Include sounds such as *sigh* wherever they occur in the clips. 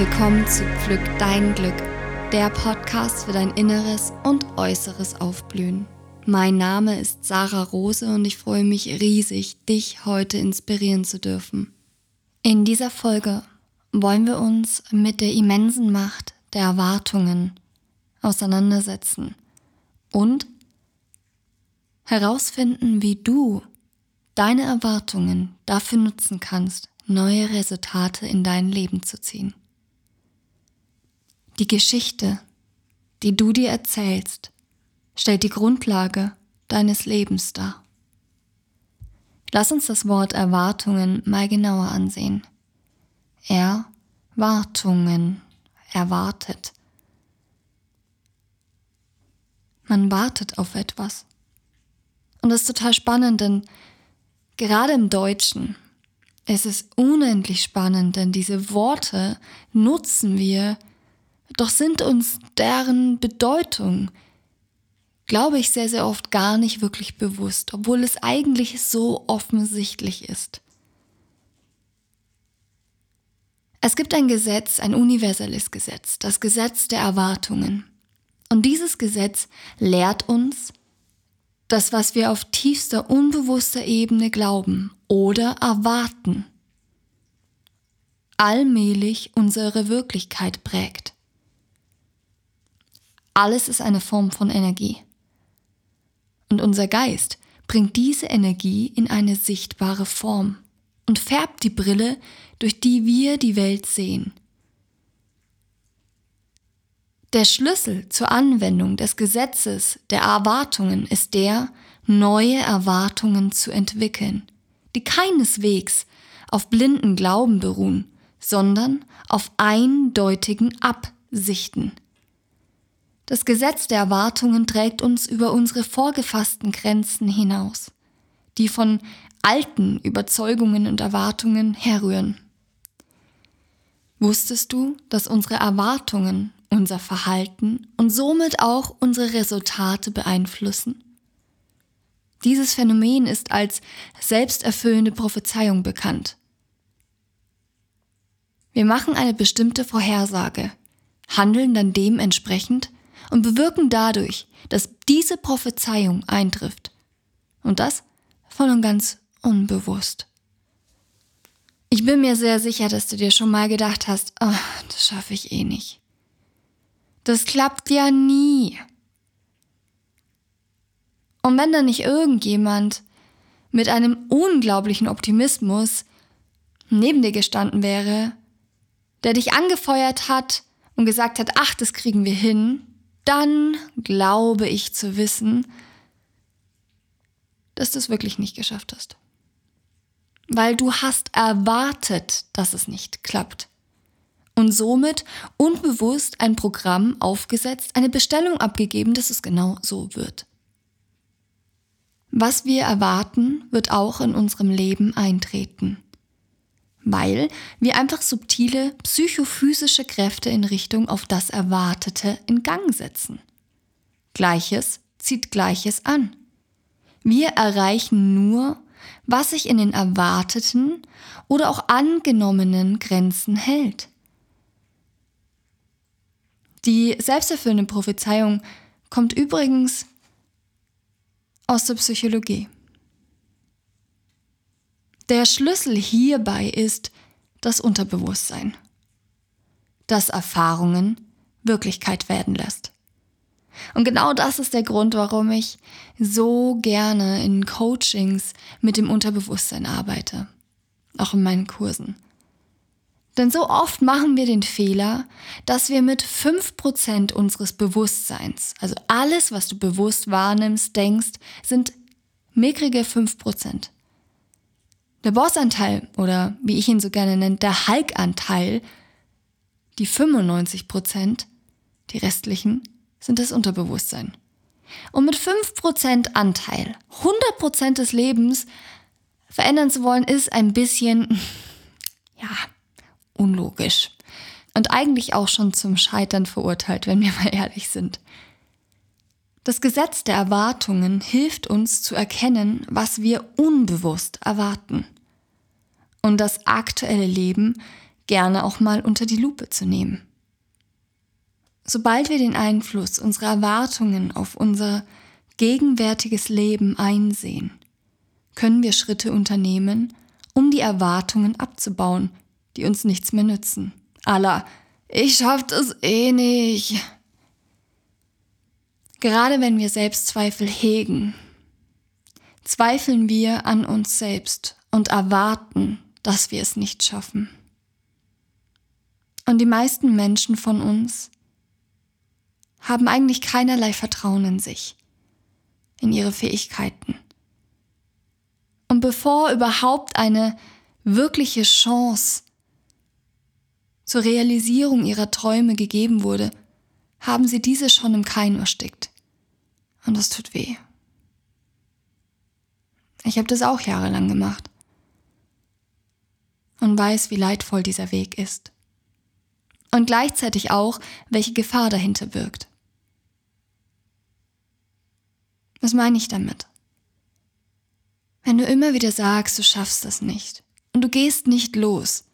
willkommen zu Pflück dein Glück, der Podcast für dein inneres und äußeres Aufblühen. Mein Name ist Sarah Rose und ich freue mich riesig, dich heute inspirieren zu dürfen. In dieser Folge wollen wir uns mit der immensen Macht der Erwartungen auseinandersetzen und herausfinden, wie du deine Erwartungen dafür nutzen kannst, neue Resultate in dein Leben zu ziehen. Die Geschichte, die du dir erzählst, stellt die Grundlage deines Lebens dar. Lass uns das Wort Erwartungen mal genauer ansehen. Erwartungen, erwartet. Man wartet auf etwas. Und das ist total spannend, denn gerade im Deutschen es ist unendlich spannend, denn diese Worte nutzen wir, doch sind uns deren Bedeutung, glaube ich, sehr, sehr oft gar nicht wirklich bewusst, obwohl es eigentlich so offensichtlich ist. Es gibt ein Gesetz, ein universelles Gesetz, das Gesetz der Erwartungen. Und dieses Gesetz lehrt uns, das, was wir auf tiefster, unbewusster Ebene glauben oder erwarten, allmählich unsere Wirklichkeit prägt. Alles ist eine Form von Energie. Und unser Geist bringt diese Energie in eine sichtbare Form und färbt die Brille, durch die wir die Welt sehen. Der Schlüssel zur Anwendung des Gesetzes der Erwartungen ist der, neue Erwartungen zu entwickeln, die keineswegs auf blinden Glauben beruhen, sondern auf eindeutigen Absichten. Das Gesetz der Erwartungen trägt uns über unsere vorgefassten Grenzen hinaus, die von alten Überzeugungen und Erwartungen herrühren. Wusstest du, dass unsere Erwartungen unser Verhalten und somit auch unsere Resultate beeinflussen? Dieses Phänomen ist als selbsterfüllende Prophezeiung bekannt. Wir machen eine bestimmte Vorhersage, handeln dann dementsprechend und bewirken dadurch, dass diese Prophezeiung eintrifft. Und das voll und ganz unbewusst. Ich bin mir sehr sicher, dass du dir schon mal gedacht hast, oh, das schaffe ich eh nicht. Das klappt ja nie. Und wenn da nicht irgendjemand mit einem unglaublichen Optimismus neben dir gestanden wäre, der dich angefeuert hat und gesagt hat, ach, das kriegen wir hin, dann glaube ich zu wissen, dass du es wirklich nicht geschafft hast. Weil du hast erwartet, dass es nicht klappt und somit unbewusst ein Programm aufgesetzt, eine Bestellung abgegeben, dass es genau so wird. Was wir erwarten, wird auch in unserem Leben eintreten, weil wir einfach subtile psychophysische Kräfte in Richtung auf das Erwartete in Gang setzen. Gleiches zieht Gleiches an. Wir erreichen nur, was sich in den erwarteten oder auch angenommenen Grenzen hält. Die selbsterfüllende Prophezeiung kommt übrigens aus der Psychologie. Der Schlüssel hierbei ist das Unterbewusstsein, das Erfahrungen Wirklichkeit werden lässt. Und genau das ist der Grund, warum ich so gerne in Coachings mit dem Unterbewusstsein arbeite, auch in meinen Kursen. Denn so oft machen wir den Fehler, dass wir mit 5% unseres Bewusstseins, also alles, was du bewusst wahrnimmst, denkst, sind mickrige 5%. Der Bossanteil oder wie ich ihn so gerne nenne, der Hulk-Anteil, die 95%, die restlichen, sind das Unterbewusstsein. Und mit 5% Anteil 100% des Lebens verändern zu wollen, ist ein bisschen, *laughs* ja, unlogisch. Und eigentlich auch schon zum Scheitern verurteilt, wenn wir mal ehrlich sind. Das Gesetz der Erwartungen hilft uns zu erkennen, was wir unbewusst erwarten. Und das aktuelle Leben gerne auch mal unter die Lupe zu nehmen. Sobald wir den Einfluss unserer Erwartungen auf unser gegenwärtiges Leben einsehen, können wir Schritte unternehmen, um die Erwartungen abzubauen, die uns nichts mehr nützen. Allah, ich schaff das eh nicht. Gerade wenn wir Selbstzweifel hegen, zweifeln wir an uns selbst und erwarten, dass wir es nicht schaffen. Und die meisten Menschen von uns haben eigentlich keinerlei Vertrauen in sich, in ihre Fähigkeiten. Und bevor überhaupt eine wirkliche Chance zur Realisierung ihrer Träume gegeben wurde, haben sie diese schon im Keim erstickt. Und das tut weh. Ich habe das auch jahrelang gemacht und weiß, wie leidvoll dieser Weg ist. Und gleichzeitig auch, welche Gefahr dahinter wirkt. Was meine ich damit? Wenn du immer wieder sagst, du schaffst das nicht und du gehst nicht los.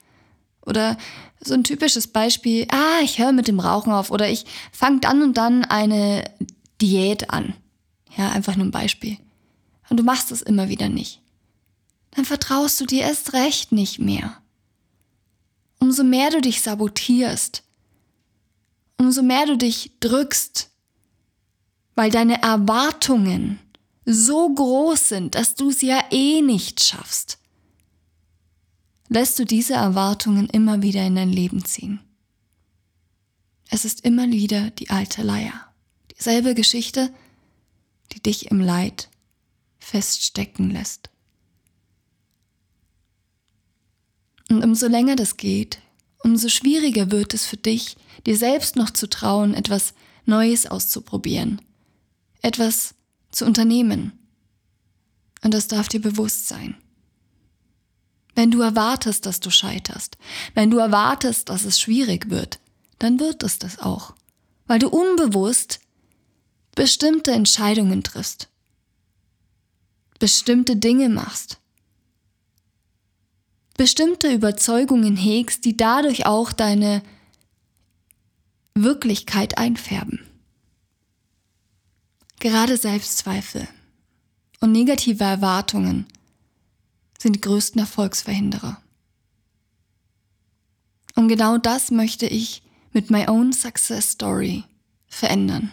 Oder so ein typisches Beispiel, ah, ich höre mit dem Rauchen auf oder ich fange dann und dann eine Diät an. Ja, einfach nur ein Beispiel. Und du machst es immer wieder nicht. Dann vertraust du dir erst recht nicht mehr. Umso mehr du dich sabotierst, umso mehr du dich drückst, weil deine Erwartungen so groß sind, dass du es ja eh nicht schaffst, lässt du diese Erwartungen immer wieder in dein Leben ziehen. Es ist immer wieder die alte Leier. Dieselbe Geschichte, die dich im Leid feststecken lässt. Und umso länger das geht, umso schwieriger wird es für dich, dir selbst noch zu trauen, etwas Neues auszuprobieren, etwas zu unternehmen. Und das darf dir bewusst sein. Wenn du erwartest, dass du scheiterst, wenn du erwartest, dass es schwierig wird, dann wird es das auch, weil du unbewusst bestimmte Entscheidungen triffst, bestimmte Dinge machst, bestimmte Überzeugungen hegst, die dadurch auch deine Wirklichkeit einfärben. Gerade Selbstzweifel und negative Erwartungen sind die größten Erfolgsverhinderer. Und genau das möchte ich mit My Own Success Story verändern.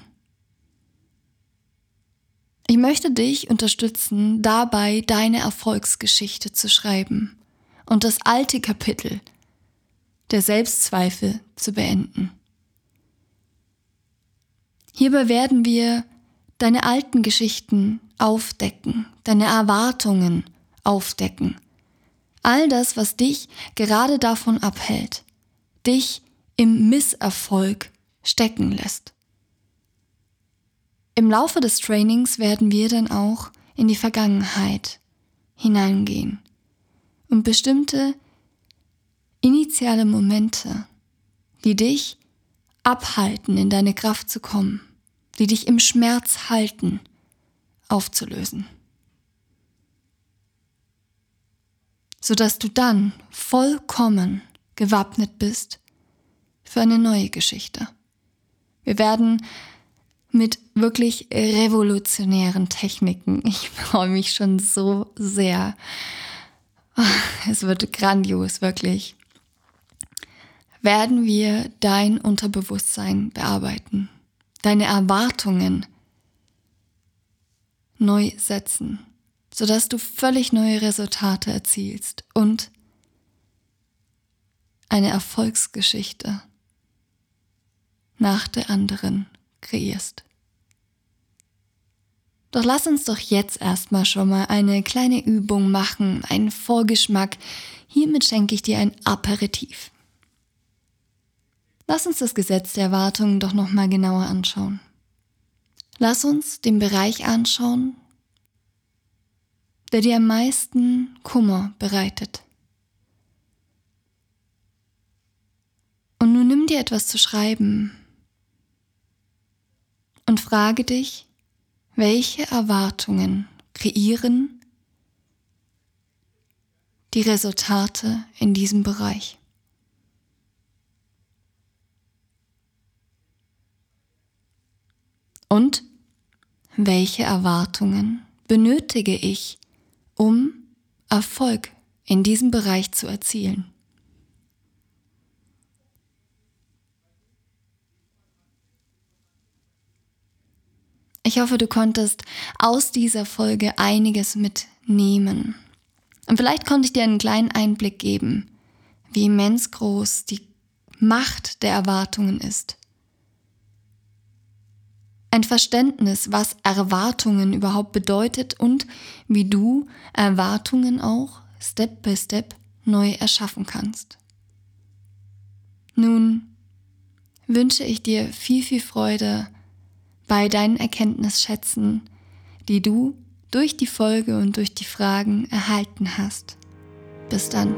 Ich möchte dich unterstützen, dabei deine Erfolgsgeschichte zu schreiben und das alte Kapitel der Selbstzweifel zu beenden. Hierbei werden wir deine alten Geschichten aufdecken, deine Erwartungen aufdecken. All das, was dich gerade davon abhält, dich im Misserfolg stecken lässt. Im Laufe des Trainings werden wir dann auch in die Vergangenheit hineingehen und bestimmte initiale Momente, die dich abhalten, in deine Kraft zu kommen, die dich im Schmerz halten, aufzulösen. Sodass du dann vollkommen gewappnet bist für eine neue Geschichte. Wir werden mit wirklich revolutionären Techniken, ich freue mich schon so sehr, *laughs* es wird grandios, wirklich, werden wir dein Unterbewusstsein bearbeiten, deine Erwartungen neu setzen, sodass du völlig neue Resultate erzielst und eine Erfolgsgeschichte nach der anderen kreierst. Doch lass uns doch jetzt erstmal schon mal eine kleine Übung machen, einen Vorgeschmack. Hiermit schenke ich dir ein Aperitif. Lass uns das Gesetz der Erwartungen doch noch mal genauer anschauen. Lass uns den Bereich anschauen, der dir am meisten Kummer bereitet. Und nun nimm dir etwas zu schreiben und frage dich, welche Erwartungen kreieren die Resultate in diesem Bereich. Und welche Erwartungen benötige ich, um Erfolg in diesem Bereich zu erzielen? Ich hoffe, du konntest aus dieser Folge einiges mitnehmen. Und vielleicht konnte ich dir einen kleinen Einblick geben, wie immens groß die Macht der Erwartungen ist. Ein Verständnis, was Erwartungen überhaupt bedeutet und wie du Erwartungen auch Step by Step neu erschaffen kannst. Nun wünsche ich dir viel, viel Freude bei deinen Erkenntnisschätzen, die du durch die Folge und durch die Fragen erhalten hast. Bis dann.